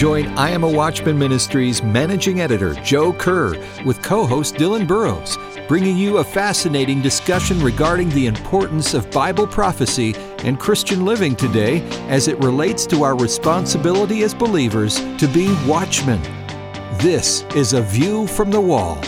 Join I Am a Watchman Ministries managing editor Joe Kerr with co host Dylan Burrows, bringing you a fascinating discussion regarding the importance of Bible prophecy and Christian living today as it relates to our responsibility as believers to be watchmen. This is A View from the Wall.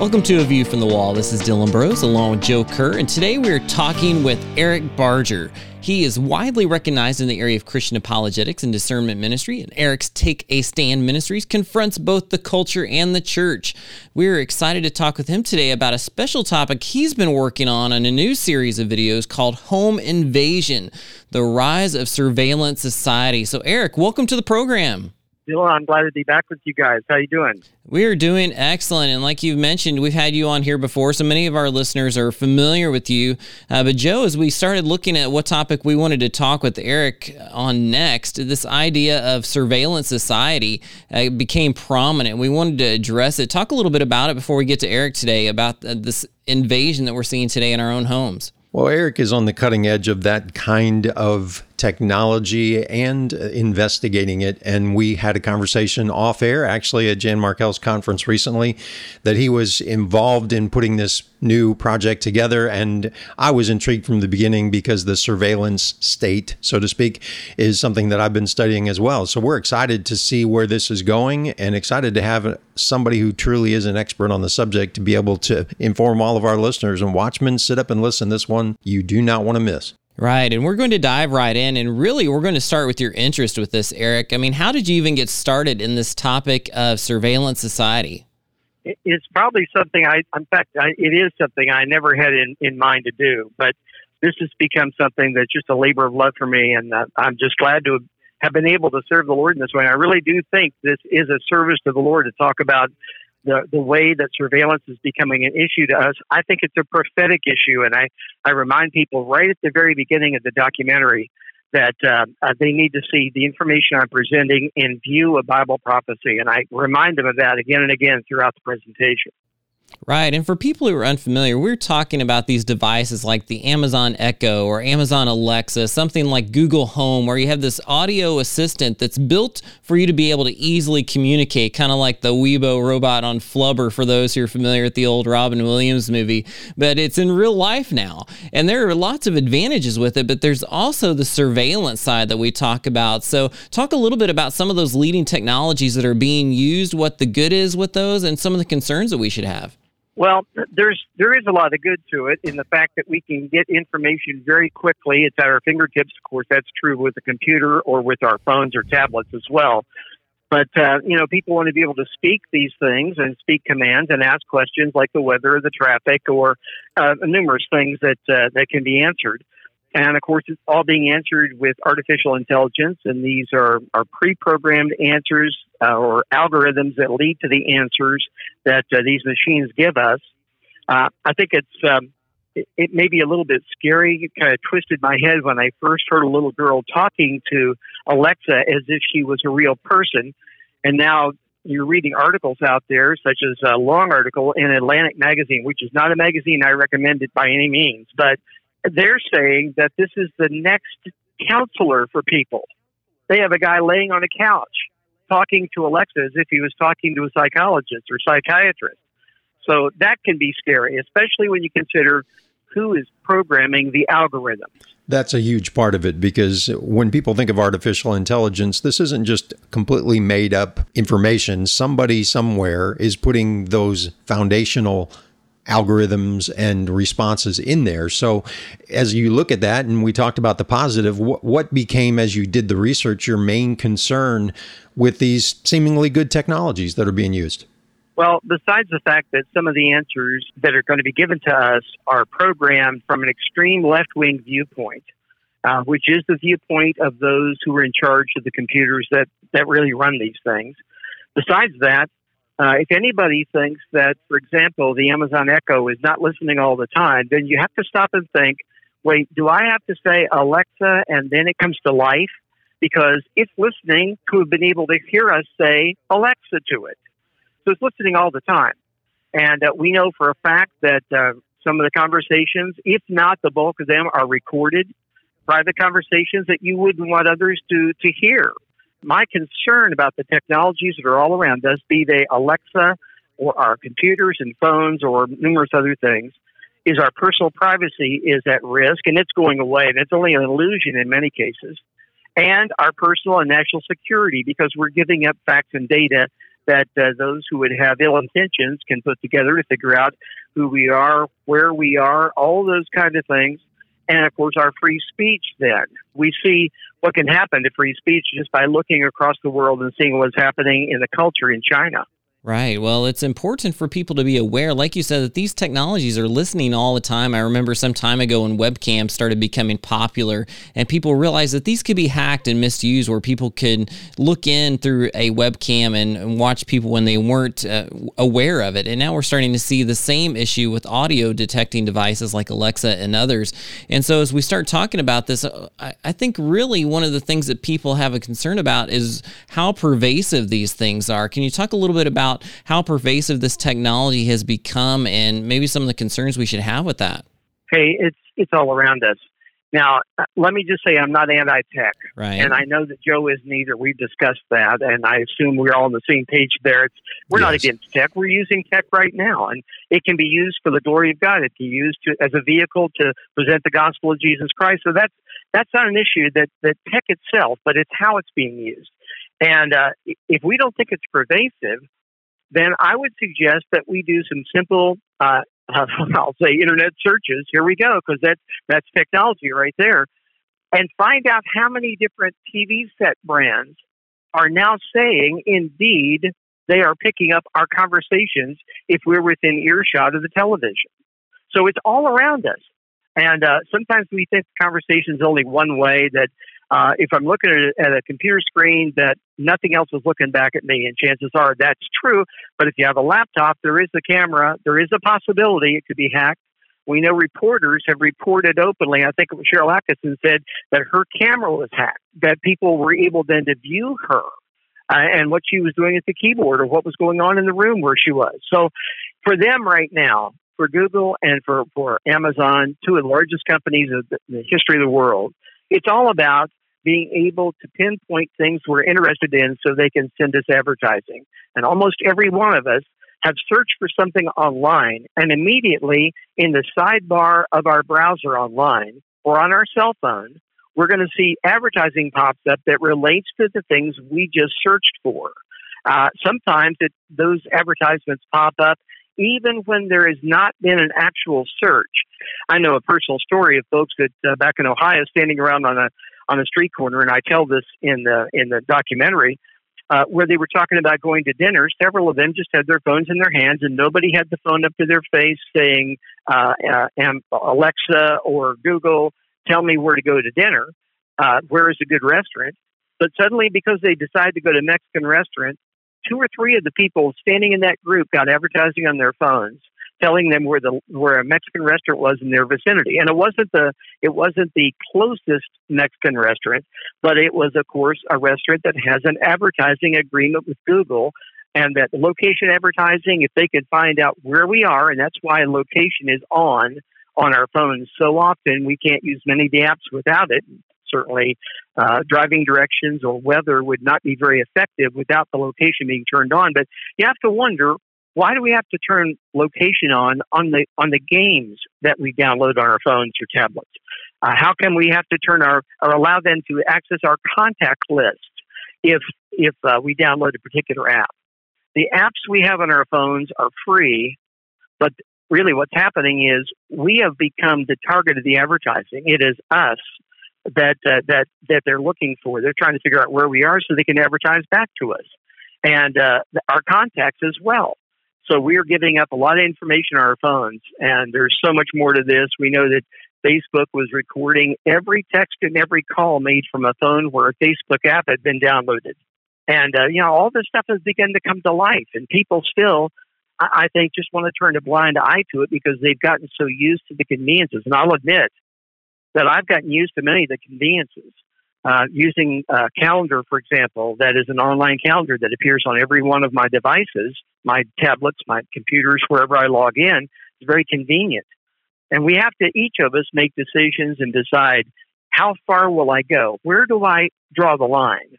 Welcome to A View from the Wall. This is Dylan Burrows along with Joe Kerr, and today we are talking with Eric Barger. He is widely recognized in the area of Christian apologetics and discernment ministry, and Eric's Take a Stand Ministries confronts both the culture and the church. We're excited to talk with him today about a special topic he's been working on in a new series of videos called Home Invasion The Rise of Surveillance Society. So, Eric, welcome to the program. Dylan, I'm glad to be back with you guys. How you doing? We are doing excellent, and like you've mentioned, we've had you on here before, so many of our listeners are familiar with you. Uh, but Joe, as we started looking at what topic we wanted to talk with Eric on next, this idea of surveillance society uh, became prominent. We wanted to address it. Talk a little bit about it before we get to Eric today about uh, this invasion that we're seeing today in our own homes. Well, Eric is on the cutting edge of that kind of technology and investigating it. And we had a conversation off air, actually, at Jan Markell's conference recently, that he was involved in putting this new project together. And I was intrigued from the beginning because the surveillance state, so to speak, is something that I've been studying as well. So we're excited to see where this is going and excited to have somebody who truly is an expert on the subject to be able to inform all of our listeners. And Watchmen, sit up and listen. This one you do not want to miss. Right. And we're going to dive right in. And really, we're going to start with your interest with this, Eric. I mean, how did you even get started in this topic of surveillance society? It's probably something I, in fact, I, it is something I never had in, in mind to do. But this has become something that's just a labor of love for me. And I'm just glad to have been able to serve the Lord in this way. I really do think this is a service to the Lord to talk about the, the way that surveillance is becoming an issue to us, I think it's a prophetic issue. And I, I remind people right at the very beginning of the documentary that uh, uh, they need to see the information I'm presenting in view of Bible prophecy. And I remind them of that again and again throughout the presentation. Right. And for people who are unfamiliar, we're talking about these devices like the Amazon Echo or Amazon Alexa, something like Google Home, where you have this audio assistant that's built for you to be able to easily communicate, kind of like the Weebo robot on Flubber for those who are familiar with the old Robin Williams movie. But it's in real life now. And there are lots of advantages with it, but there's also the surveillance side that we talk about. So, talk a little bit about some of those leading technologies that are being used, what the good is with those, and some of the concerns that we should have. Well, there's there is a lot of good to it in the fact that we can get information very quickly. It's at our fingertips. Of course, that's true with a computer or with our phones or tablets as well. But uh, you know, people want to be able to speak these things and speak commands and ask questions like the weather, or the traffic, or uh, numerous things that uh, that can be answered. And of course, it's all being answered with artificial intelligence, and these are, are pre programmed answers uh, or algorithms that lead to the answers that uh, these machines give us. Uh, I think it's um, it, it, may be a little bit scary. It kind of twisted my head when I first heard a little girl talking to Alexa as if she was a real person, and now you're reading articles out there, such as a long article in Atlantic Magazine, which is not a magazine I recommend it by any means, but they're saying that this is the next counselor for people. They have a guy laying on a couch talking to Alexa as if he was talking to a psychologist or psychiatrist. So that can be scary, especially when you consider who is programming the algorithms. That's a huge part of it because when people think of artificial intelligence, this isn't just completely made up information. Somebody somewhere is putting those foundational algorithms and responses in there. So, as you look at that, and we talked about the positive, what, what became, as you did the research, your main concern with these seemingly good technologies that are being used? Well, besides the fact that some of the answers that are going to be given to us are programmed from an extreme left wing viewpoint, uh, which is the viewpoint of those who are in charge of the computers that, that really run these things. Besides that, uh, if anybody thinks that, for example, the Amazon Echo is not listening all the time, then you have to stop and think wait, do I have to say Alexa and then it comes to life? Because it's listening to have been able to hear us say Alexa to it. So it's listening all the time. And uh, we know for a fact that uh, some of the conversations, if not the bulk of them, are recorded private conversations that you wouldn't want others to, to hear my concern about the technologies that are all around us, be they Alexa or our computers and phones or numerous other things, is our personal privacy is at risk and it's going away and it's only an illusion in many cases. And our personal and national security because we're giving up facts and data that uh, those who would have ill intentions can put together to figure out who we are, where we are, all those kind of things. And of course, our free speech then. We see what can happen to free speech just by looking across the world and seeing what's happening in the culture in China. Right. Well, it's important for people to be aware, like you said, that these technologies are listening all the time. I remember some time ago when webcams started becoming popular and people realized that these could be hacked and misused, where people could look in through a webcam and watch people when they weren't uh, aware of it. And now we're starting to see the same issue with audio detecting devices like Alexa and others. And so as we start talking about this, I, I think really one of the things that people have a concern about is how pervasive these things are. Can you talk a little bit about? About how pervasive this technology has become and maybe some of the concerns we should have with that. Hey, it's it's all around us. Now, uh, let me just say I'm not anti-tech, right. and I know that Joe isn't either. We've discussed that, and I assume we're all on the same page there. It's, we're yes. not against tech. We're using tech right now, and it can be used for the glory of God. It can be used to, as a vehicle to present the gospel of Jesus Christ. So that's that's not an issue that that tech itself, but it's how it's being used. And uh, if we don't think it's pervasive, then I would suggest that we do some simple, uh, I'll say internet searches. Here we go, because that's, that's technology right there. And find out how many different TV set brands are now saying, indeed, they are picking up our conversations if we're within earshot of the television. So it's all around us. And uh, sometimes we think the conversation is only one way, that uh, if I'm looking at a, at a computer screen, that nothing else is looking back at me, and chances are that's true. But if you have a laptop, there is a camera, there is a possibility it could be hacked. We know reporters have reported openly. I think Sharyl Attkisson said that her camera was hacked, that people were able then to view her uh, and what she was doing at the keyboard or what was going on in the room where she was. So for them right now, for Google and for, for Amazon, two of the largest companies the, the history of the world, it's all about being able to pinpoint things we're interested in so they can send us advertising. And almost every one of us have searched for something online and immediately in the sidebar of our browser online or on our cell phone, we're going to see advertising pops up that relates to the things we just searched for. Uh, sometimes it, those advertisements pop up even when there has not been an actual search. I know a personal story of folks that uh, back in Ohio standing around on a on a street corner, and I tell this in the in the documentary. Uh, where they were talking about going to dinner, several of them just had their phones in their hands, and nobody had the phone up to their face saying, uh, uh, "Alexa or Google, tell me where to go to dinner. Uh, where is a good restaurant?" But suddenly, because they decided to go to a Mexican restaurant, two or three of the people standing in that group got advertising on their phones telling them where the where a Mexican restaurant was in their vicinity. And it wasn't the it wasn't the closest Mexican restaurant, but it was of course a restaurant that has an advertising agreement with Google and that location advertising if they could find out where we are and that's why location is on on our phones so often we can't use many of the apps without it certainly uh, driving directions or weather would not be very effective without the location being turned on. But you have to wonder why do we have to turn location on on the on the games that we download on our phones or tablets? Uh, how can we have to turn our or allow them to access our contact list if if uh, we download a particular app? The apps we have on our phones are free, but really what's happening is we have become the target of the advertising. It is us that uh, that that they're looking for. They're trying to figure out where we are so they can advertise back to us, and uh, our contacts as well. So we are giving up a lot of information on our phones, and there's so much more to this. We know that Facebook was recording every text and every call made from a phone where a Facebook app had been downloaded, and uh, you know all this stuff has begun to come to life, and people still. I think just want to turn a blind eye to it because they've gotten so used to the conveniences. And I'll admit, that I've gotten used to many of the conveniences. Uh, using a calendar, for example, that is an online calendar that appears on every one of my devices, my tablets, my computers, wherever I log in, is very convenient. And we have to, each of us, make decisions and decide how far will I go? Where do I draw the line?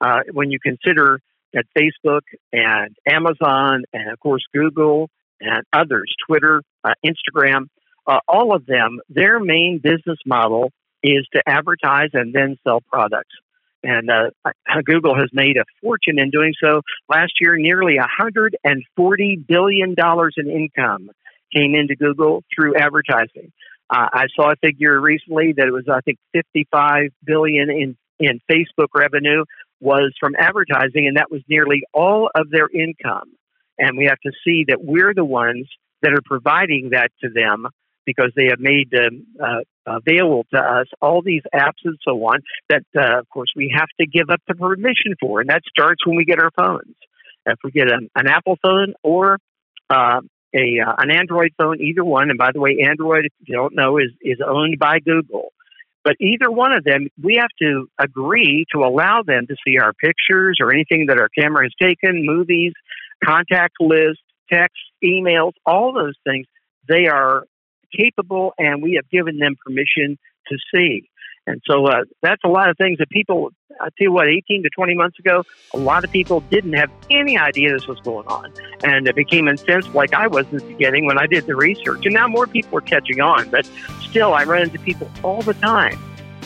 uh, when you consider that Facebook and Amazon and of course Google and others, Twitter, uh, Instagram, uh, all of them, their main business model is to advertise and then sell products. And uh, Google has made a fortune in doing so. Last year, nearly $140 billion in income came into Google through advertising. Uh, I saw a figure recently that it was, I think, 55 billion in in Facebook revenue was from advertising, and that was nearly all of their income. And we have to see that we're the ones that are providing that to them because they have made um, uh, available to us all these apps and so on that, uh, of course, we have to give up the permission for. And that starts when we get our phones. If we get an, an Apple phone or uh, a uh, an Android phone, either one. And by the way, Android, if you don't know, is is owned by Google. But either one of them, we have to agree to allow them to see our pictures or anything that our camera has taken, movies, contact lists, texts, emails, all those things. They are capable, and we have given them permission to see. And so uh, that's a lot of things that people, I tell you what, 18 to 20 months ago, a lot of people didn't have any idea this was going on. And it became incensed like I was in the beginning when I did the research. And now more people are catching on. But still, I run into people all the time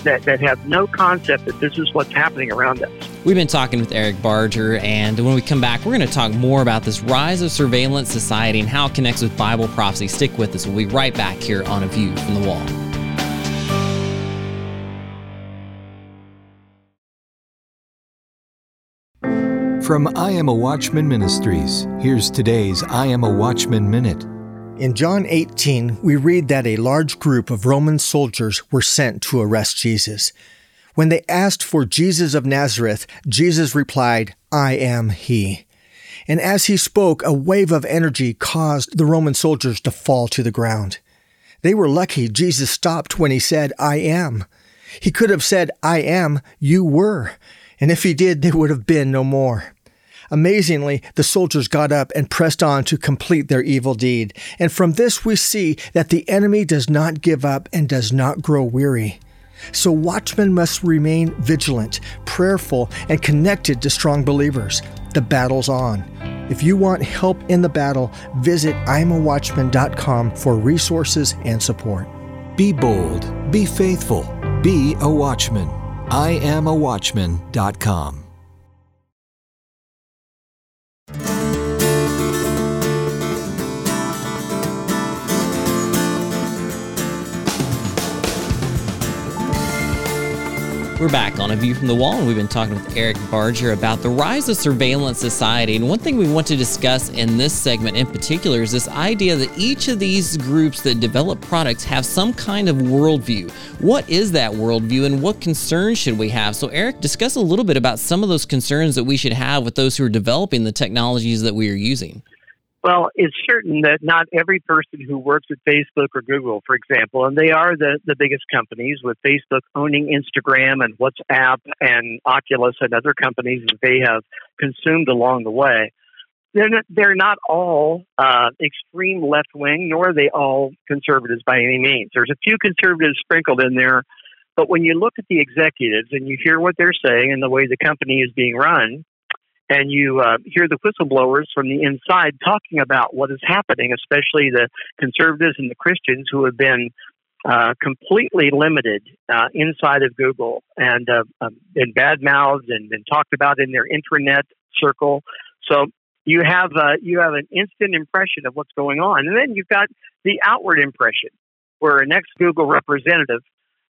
that, that have no concept that this is what's happening around us. We've been talking with Eric Barger, and when we come back, we're going to talk more about this rise of surveillance society and how it connects with Bible prophecy. Stick with us. We'll be right back here on A View from the Wall. From I Am a Watchman Ministries, here's today's I Am a Watchman Minute. In John 18, we read that a large group of Roman soldiers were sent to arrest Jesus. When they asked for Jesus of Nazareth, Jesus replied, I am he. And as he spoke, a wave of energy caused the Roman soldiers to fall to the ground. They were lucky Jesus stopped when he said, I am. He could have said, I am, you were. And if he did, they would have been no more. Amazingly, the soldiers got up and pressed on to complete their evil deed. And from this we see that the enemy does not give up and does not grow weary. So watchmen must remain vigilant, prayerful, and connected to strong believers. The battle's on. If you want help in the battle, visit imawatchman.com for resources and support. Be bold, be faithful, be a watchman. IamAwatchman.com. We're back on A View from the Wall, and we've been talking with Eric Barger about the rise of surveillance society. And one thing we want to discuss in this segment in particular is this idea that each of these groups that develop products have some kind of worldview. What is that worldview, and what concerns should we have? So, Eric, discuss a little bit about some of those concerns that we should have with those who are developing the technologies that we are using. Well, it's certain that not every person who works at Facebook or Google, for example, and they are the, the biggest companies with Facebook owning Instagram and WhatsApp and Oculus and other companies that they have consumed along the way. They're not, they're not all uh, extreme left wing, nor are they all conservatives by any means. There's a few conservatives sprinkled in there, but when you look at the executives and you hear what they're saying and the way the company is being run, and you uh, hear the whistleblowers from the inside talking about what is happening, especially the conservatives and the Christians who have been uh, completely limited uh, inside of Google and uh, um, been bad mouthed and been talked about in their intranet circle. So you have uh, you have an instant impression of what's going on, and then you've got the outward impression, where an ex Google representative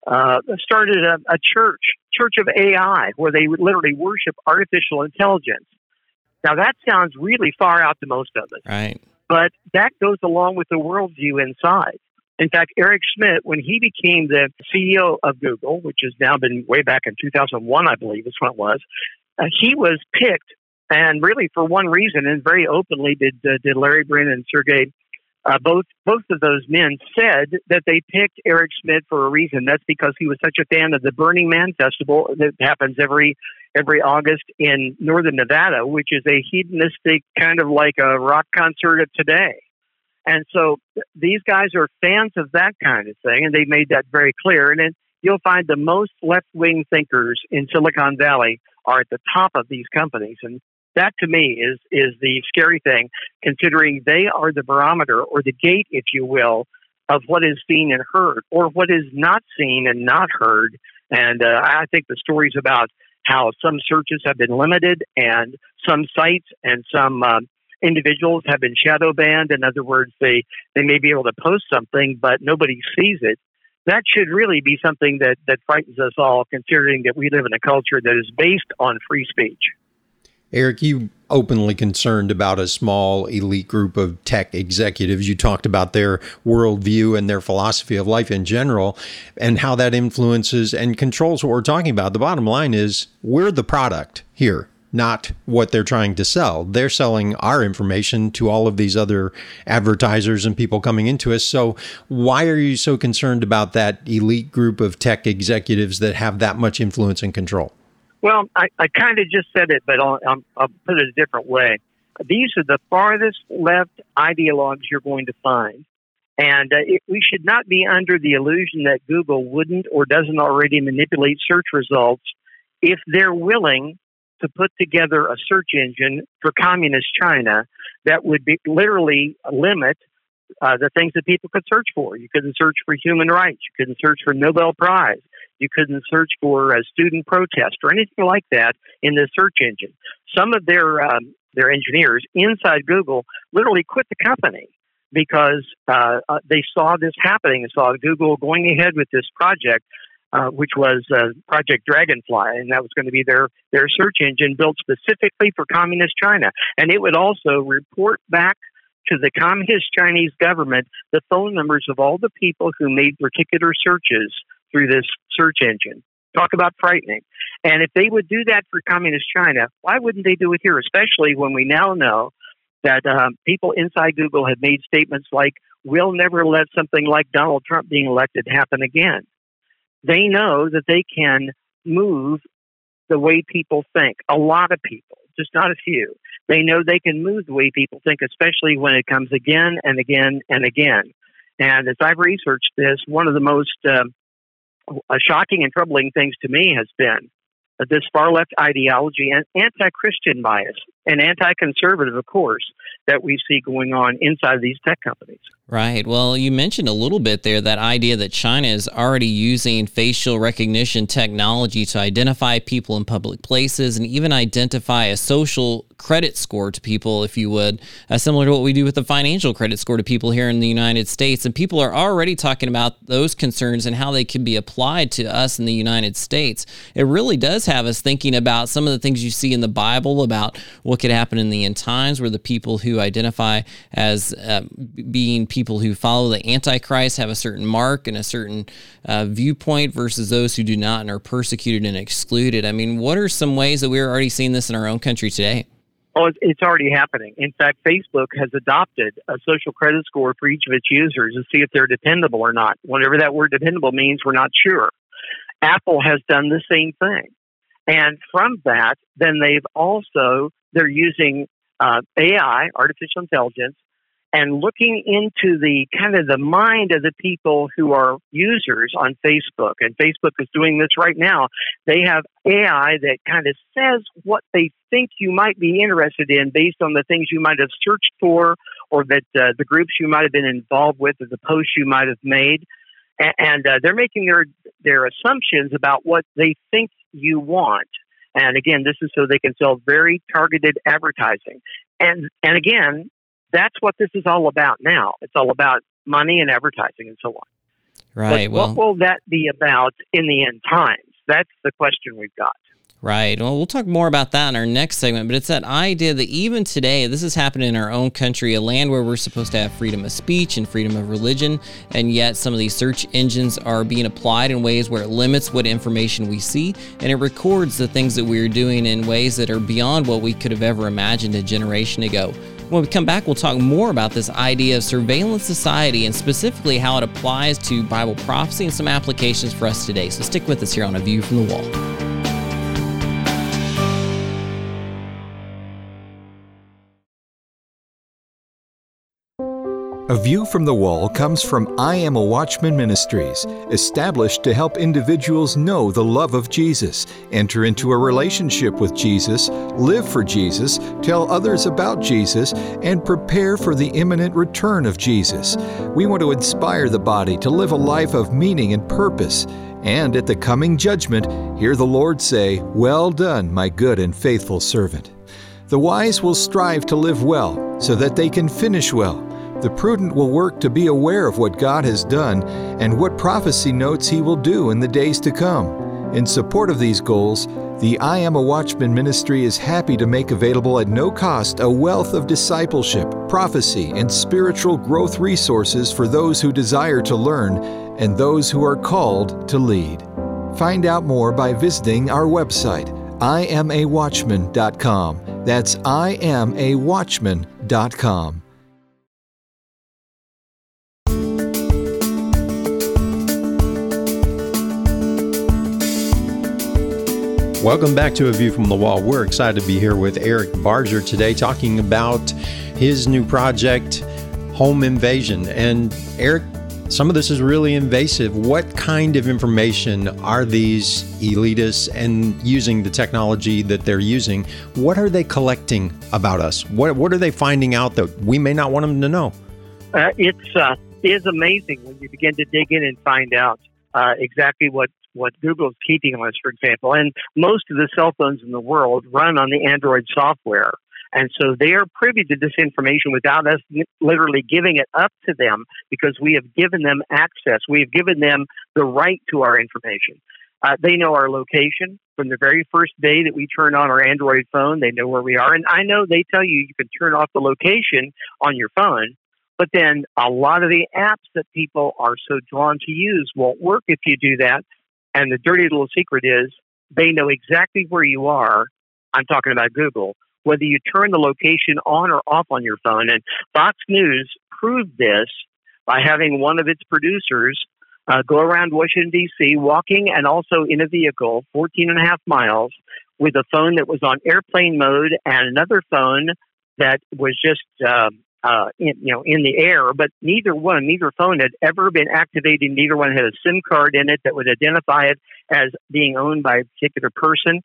uh, started a, a church, Church of AI, where they literally worship artificial intelligence. Now that sounds really far out to most of us, right? But that goes along with the worldview inside. In fact, Eric Schmidt, when he became the CEO of Google, which has now been way back in 2001, I believe is when it was, uh, he was picked, and really for one reason, and very openly did uh, did Larry Brin and Sergey uh, both both of those men said that they picked Eric Schmidt for a reason. That's because he was such a fan of the Burning Man festival that happens every every August in northern Nevada, which is a hedonistic kind of like a rock concert of today. And so these guys are fans of that kind of thing, and they made that very clear. And then you'll find the most left wing thinkers in Silicon Valley are at the top of these companies. And that to me is, is the scary thing, considering they are the barometer or the gate, if you will, of what is seen and heard or what is not seen and not heard. And uh, I think the stories about how some searches have been limited and some sites and some um, individuals have been shadow banned. In other words, they, they may be able to post something, but nobody sees it. That should really be something that, that frightens us all, considering that we live in a culture that is based on free speech. Eric, you openly concerned about a small elite group of tech executives. You talked about their worldview and their philosophy of life in general and how that influences and controls what we're talking about. The bottom line is we're the product here not what they're trying to sell. They're selling our information to all of these other advertisers and people coming into us. So, why are you so concerned about that elite group of tech executives that have that much influence and control? Well, I, I kind of just said it, but I'll, I'll put it a different way. These are the farthest left ideologues you're going to find. And uh, it, we should not be under the illusion that Google wouldn't or doesn't already manipulate search results if they're willing to put together a search engine for communist China that would be literally limit uh, the things that people could search for. You couldn't search for human rights. You couldn't search for Nobel Prize. You couldn't search for a student protest or anything like that in the search engine. Some of their um, their engineers inside Google literally quit the company because uh, uh, they saw this happening and saw Google going ahead with this project, uh, which was uh, Project Dragonfly, and that was going to be their their search engine built specifically for communist China, and it would also report back to the communist Chinese government the phone numbers of all the people who made particular searches through this search engine. Talk about frightening. And if they would do that for communist China, why wouldn't they do it here? Especially when we now know that um, people inside Google have made statements like, we'll never let something like Donald Trump being elected happen again. They know that they can move the way people think, a lot of people, just not a few. They know they can move the way people think, especially when it comes again and again and again. And as I've researched this, one of the most uh, shocking and troubling things to me has been this far left ideology and anti Christian bias and anti conservative, of course, that we see going on inside these tech companies. Right. Well, you mentioned a little bit there that idea that China is already using facial recognition technology to identify people in public places and even identify a social credit score to people, if you would, uh, similar to what we do with the financial credit score to people here in the United States. And people are already talking about those concerns and how they can be applied to us in the United States. It really does have us thinking about some of the things you see in the Bible about what could happen in the end times, where the people who identify as uh, being people who follow the Antichrist have a certain mark and a certain uh, viewpoint versus those who do not and are persecuted and excluded. I mean, what are some ways that we're already seeing this in our own country today? Oh, it's already happening. In fact, Facebook has adopted a social credit score for each of its users to see if they're dependable or not. Whatever that word dependable means, we're not sure. Apple has done the same thing. And from that, then they've also, they're using uh, AI, artificial intelligence, and looking into the kind of the mind of the people who are users on Facebook, and Facebook is doing this right now. They have AI that kind of says what they think you might be interested in based on the things you might have searched for, or that uh, the groups you might have been involved with, or the posts you might have made, and, and uh, they're making their their assumptions about what they think you want. And again, this is so they can sell very targeted advertising. And and again, that's what this is all about now. It's all about money and advertising and so on. Right. But well, what will that be about in the end times? That's the question we've got. Right. Well, we'll talk more about that in our next segment, but it's that idea that even today, this is happening in our own country, a land where we're supposed to have freedom of speech and freedom of religion, and yet some of these search engines are being applied in ways where it limits what information we see and it records the things that we're doing in ways that are beyond what we could have ever imagined a generation ago. When we come back, we'll talk more about this idea of surveillance society and specifically how it applies to Bible prophecy and some applications for us today. So stick with us here on A View from the Wall. A View from the Wall comes from I Am a Watchman Ministries, established to help individuals know the love of Jesus, enter into a relationship with Jesus, live for Jesus, tell others about Jesus, and prepare for the imminent return of Jesus. We want to inspire the body to live a life of meaning and purpose. And at the coming judgment, hear the Lord say, Well done, my good and faithful servant. The wise will strive to live well, so that they can finish well. The prudent will work to be aware of what God has done and what prophecy notes He will do in the days to come. In support of these goals, the I Am a Watchman ministry is happy to make available at no cost a wealth of discipleship, prophecy, and spiritual growth resources for those who desire to learn and those who are called to lead. Find out more by visiting our website, iamawatchman.com. That's iamawatchman.com. Welcome back to A View from the Wall. We're excited to be here with Eric Barger today talking about his new project, Home Invasion. And Eric, some of this is really invasive. What kind of information are these elitists and using the technology that they're using? What are they collecting about us? What, what are they finding out that we may not want them to know? Uh, it's uh, it is amazing when you begin to dig in and find out uh, exactly what what Google's keeping on us, for example. And most of the cell phones in the world run on the Android software. And so they are privy to this information without us literally giving it up to them because we have given them access. We have given them the right to our information. Uh, they know our location from the very first day that we turn on our Android phone. They know where we are. And I know they tell you you can turn off the location on your phone, but then a lot of the apps that people are so drawn to use won't work if you do that and the dirty little secret is they know exactly where you are. I'm talking about Google, whether you turn the location on or off on your phone. And Fox News proved this by having one of its producers uh, go around Washington, D.C., walking and also in a vehicle 14 and a half miles with a phone that was on airplane mode and another phone that was just um, uh, in, you know, in the air, but neither one, neither phone had ever been activated. Neither one had a SIM card in it that would identify it as being owned by a particular person.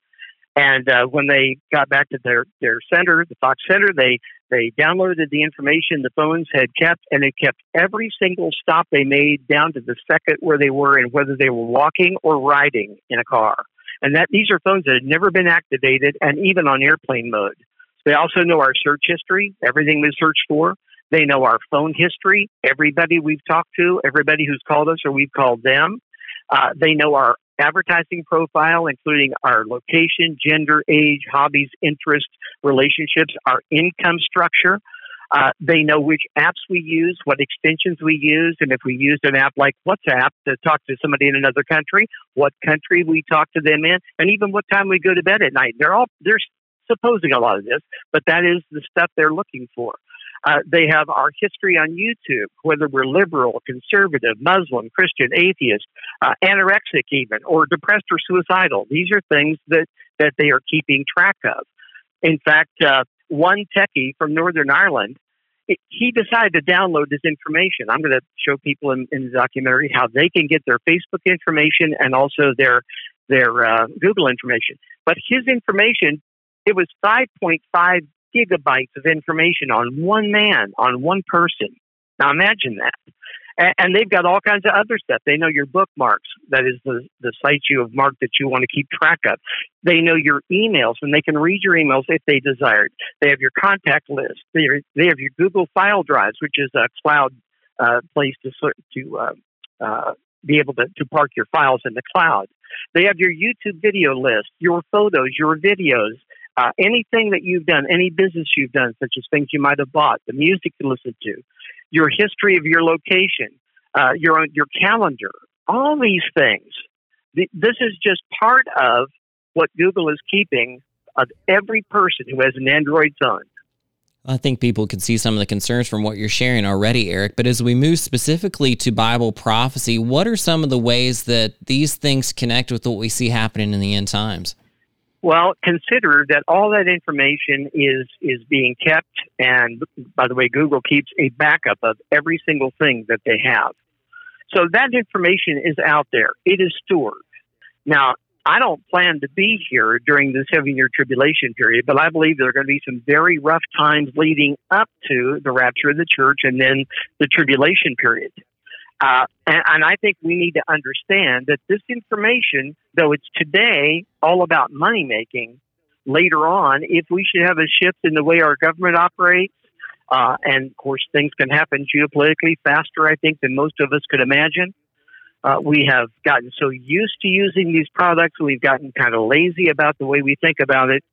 And uh, when they got back to their, their center, the Fox Center, they they downloaded the information the phones had kept, and it kept every single stop they made down to the second where they were and whether they were walking or riding in a car. And that these are phones that had never been activated and even on airplane mode. They also know our search history, everything we searched for. They know our phone history, everybody we've talked to, everybody who's called us or we've called them. Uh, they know our advertising profile, including our location, gender, age, hobbies, interests, relationships, our income structure. Uh, they know which apps we use, what extensions we use, and if we used an app like WhatsApp to talk to somebody in another country, what country we talk to them in, and even what time we go to bed at night. They're all they're supposing a lot of this, but that is the stuff they're looking for. Uh, they have our history on YouTube, whether we're liberal, conservative, Muslim, Christian, atheist, uh, anorexic, even, or depressed or suicidal. These are things that, that they are keeping track of. In fact, uh, one techie from Northern Ireland, he decided to download this information. I'm going to show people in, in, the documentary how they can get their Facebook information and also their their uh, Google information. But his information it was 5.5 gigabytes of information on one man, on one person. Now imagine that. And, they've got all kinds of other stuff. They know your bookmarks, that is the, the sites you have marked that you want to keep track of. They know your emails, and they can read your emails if they desired. They have your contact list. They, are, they have your Google file drives, which is a cloud uh, place to, to uh, uh, be able to, to park your files in the cloud. They have your YouTube video list, your photos, your videos, uh, anything that you've done, any business you've done, such as things you might have bought, the music you listen to, your history of your location, uh, your your calendar, all these things. this is just part of what Google is keeping of every person who has an Android phone. I think people can see some of the concerns from what you're sharing already, Eric. But as we move specifically to Bible prophecy, what are some of the ways that these things connect with what we see happening in the end times? Well, consider that all that information is is being kept, and by the way, Google keeps a backup of every single thing that they have. So that information is out there. It is stored. Now, I don't plan to be here during the seven year tribulation period, but I believe there are going to be some very rough times leading up to the rapture of the church and then the tribulation period. Uh, and, and I think we need to understand that this information, though it's today all about money making, later on, if we should have a shift in the way our government operates, uh, and of course, things can happen geopolitically faster, I think, than most of us could imagine. Uh, we have gotten so used to using these products, we've gotten kind of lazy about the way we think about it.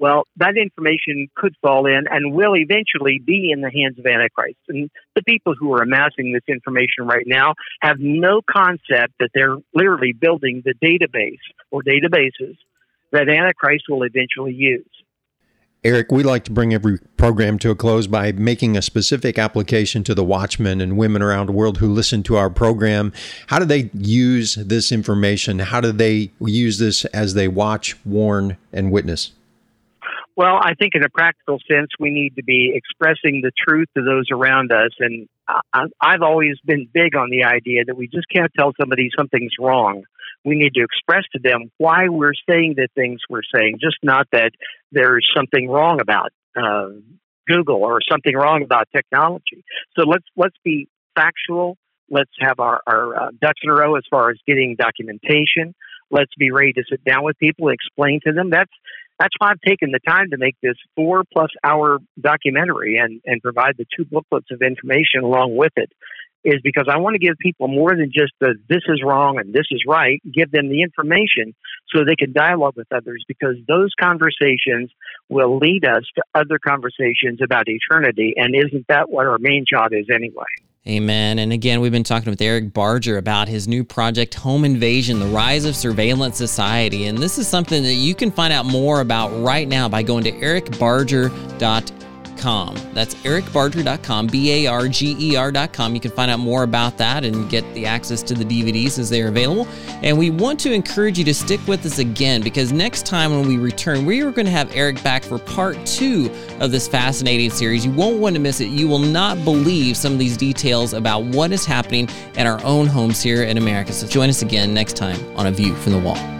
Well, that information could fall in and will eventually be in the hands of Antichrist. And the people who are amassing this information right now have no concept that they're literally building the database or databases that Antichrist will eventually use. Eric, we like to bring every program to a close by making a specific application to the watchmen and women around the world who listen to our program. How do they use this information? How do they use this as they watch, warn, and witness? Well, I think in a practical sense, we need to be expressing the truth to those around us. And I've always been big on the idea that we just can't tell somebody something's wrong. We need to express to them why we're saying the things we're saying, just not that there's something wrong about uh, Google or something wrong about technology. So let's let's be factual. Let's have our, our uh, ducks in a row as far as getting documentation. Let's be ready to sit down with people, and explain to them. That's that's why I've taken the time to make this four plus hour documentary and, and provide the two booklets of information along with it is because I want to give people more than just the this is wrong and this is right, give them the information so they can dialogue with others because those conversations will lead us to other conversations about eternity. And isn't that what our main job is anyway? Amen. And again, we've been talking with Eric Barger about his new project, Home Invasion The Rise of Surveillance Society. And this is something that you can find out more about right now by going to ericbarger.com ericbarger.com. That's ericbarger.com, B A R G E R.com. You can find out more about that and get the access to the DVDs as they are available. And we want to encourage you to stick with us again because next time when we return, we are going to have Eric back for part two of this fascinating series. You won't want to miss it. You will not believe some of these details about what is happening in our own homes here in America. So join us again next time on A View from the Wall.